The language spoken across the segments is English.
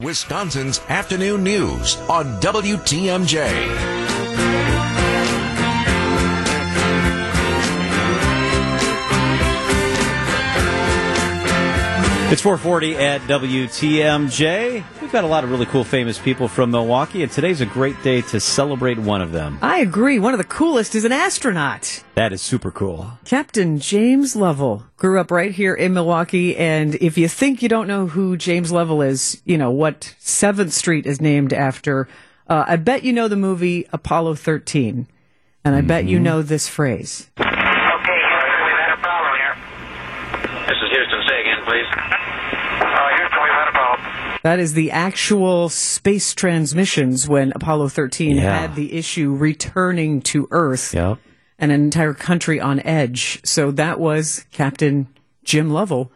Wisconsin's afternoon news on WTMJ. It's 440 at WTMJ. We've got a lot of really cool famous people from Milwaukee, and today's a great day to celebrate one of them. I agree. One of the coolest is an astronaut. That is super cool. Captain James Lovell grew up right here in Milwaukee. And if you think you don't know who James Lovell is, you know what 7th Street is named after. Uh, I bet you know the movie Apollo 13. And I bet you know this phrase. Okay, we've had a problem here. This is Houston. That is the actual space transmissions when Apollo 13 Yeah. had the issue returning to Earth. Yep. and an entire country on edge. So that was Captain Jim Lovell,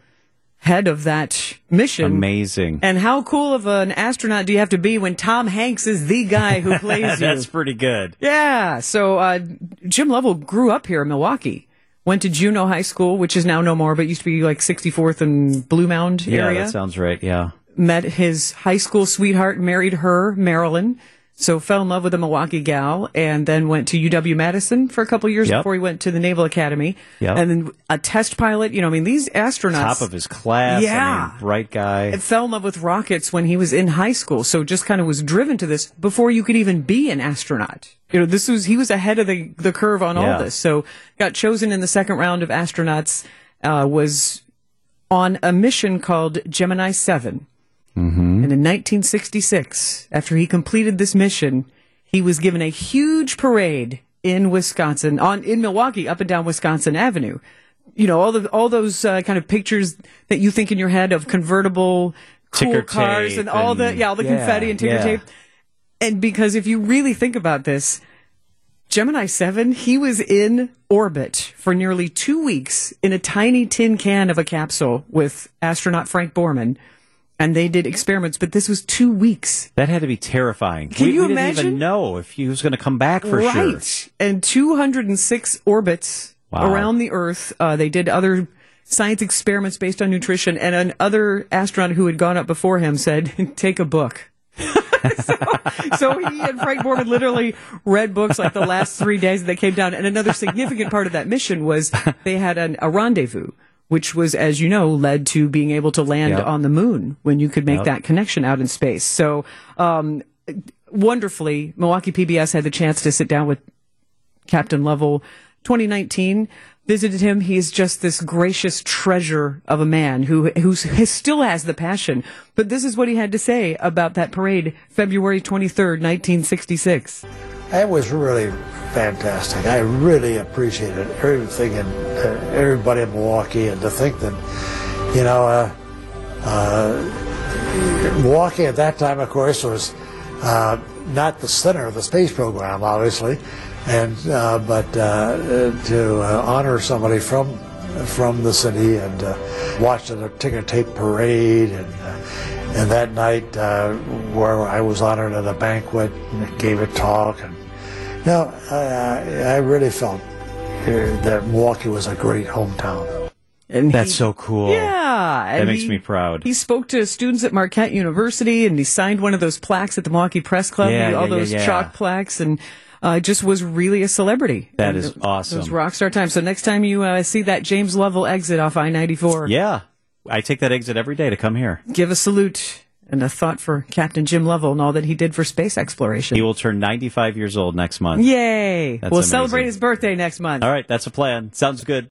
head of that mission. Amazing. And how cool of an astronaut do you have to be when Tom Hanks is the guy who plays you? That's pretty good. Yeah. So uh, Jim Lovell grew up here in Milwaukee. Went to Juneau High School, which is now no more, but used to be like 64th and Blue Mound area. Yeah, that sounds right. Yeah. Met his high school sweetheart, married her, Marilyn. So fell in love with a Milwaukee gal, and then went to UW Madison for a couple years Yep. before he went to the Naval Academy. Yep. And then a test pilot. You know, I mean, these astronauts. Top of his class. I Yeah. mean, bright guy. And fell in love with rockets when he was in high school. So just kind of was driven to this before you could even be an astronaut. You know, this was, he was ahead of the, the curve on Yeah. all this. So got chosen in the second round of astronauts, uh, was on a mission called Gemini 7. Mm-hmm. And in 1966, after he completed this mission, he was given a huge parade in Wisconsin, on in Milwaukee, up and down Wisconsin Avenue. You know all the all those uh, kind of pictures that you think in your head of convertible cool Ticker cars and all the yeah all the yeah, confetti and ticker yeah. tape. And because if you really think about this, Gemini 7, he was in orbit for nearly two weeks in a tiny tin can of a capsule with astronaut Frank Borman. And they did experiments, but this was two weeks. that had to be terrifying. Can we, you we didn't imagine? even know if he was going to come back for right. sure. And 206 orbits Wow. around the Earth. Uh, they did other science experiments based on nutrition. And another astronaut who had gone up before him said, take a book. so, so he and Frank Borman literally read books like the last three days that they came down. And another significant part of that mission was they had an, a rendezvous, which was, as you know, led to being able to land Yep. on the moon when you could make Yep. that connection out in space. So, um, wonderfully, Milwaukee PBS had the chance to sit down with Captain Lovell 2019 visited him he is just this gracious treasure of a man who who still has the passion but this is what he had to say about that parade February 23rd 1966 That was really fantastic. I really appreciated everything and uh, everybody in Milwaukee, and to think that, you know, uh, uh, Milwaukee at that time, of course, was uh, not the center of the space program, obviously, and uh, but uh, to honor somebody from from the city and uh, watch the ticker tape parade and. And that night, where I was honored at a banquet, and gave a talk, and no, I, I really felt that Milwaukee was a great hometown. and That's he- so cool. yeah That makes he- me proud. he spoke to students at Marquette University and he signed one of those plaques at the Milwaukee Press Club Yeah, all yeah, those yeah, yeah. chalk plaques and uh, just was really a celebrity That And is it- awesome. it was rock star time so next time you uh, see that James Lovell exit off I-94 Yeah. I take that exit every day to come here. give a salute and a thought for Captain Jim Lovell and all that he did for space exploration. He will turn 95 years old next month. Yay! That's we'll amazing. celebrate his birthday next month. All right, that's a plan. Sounds good.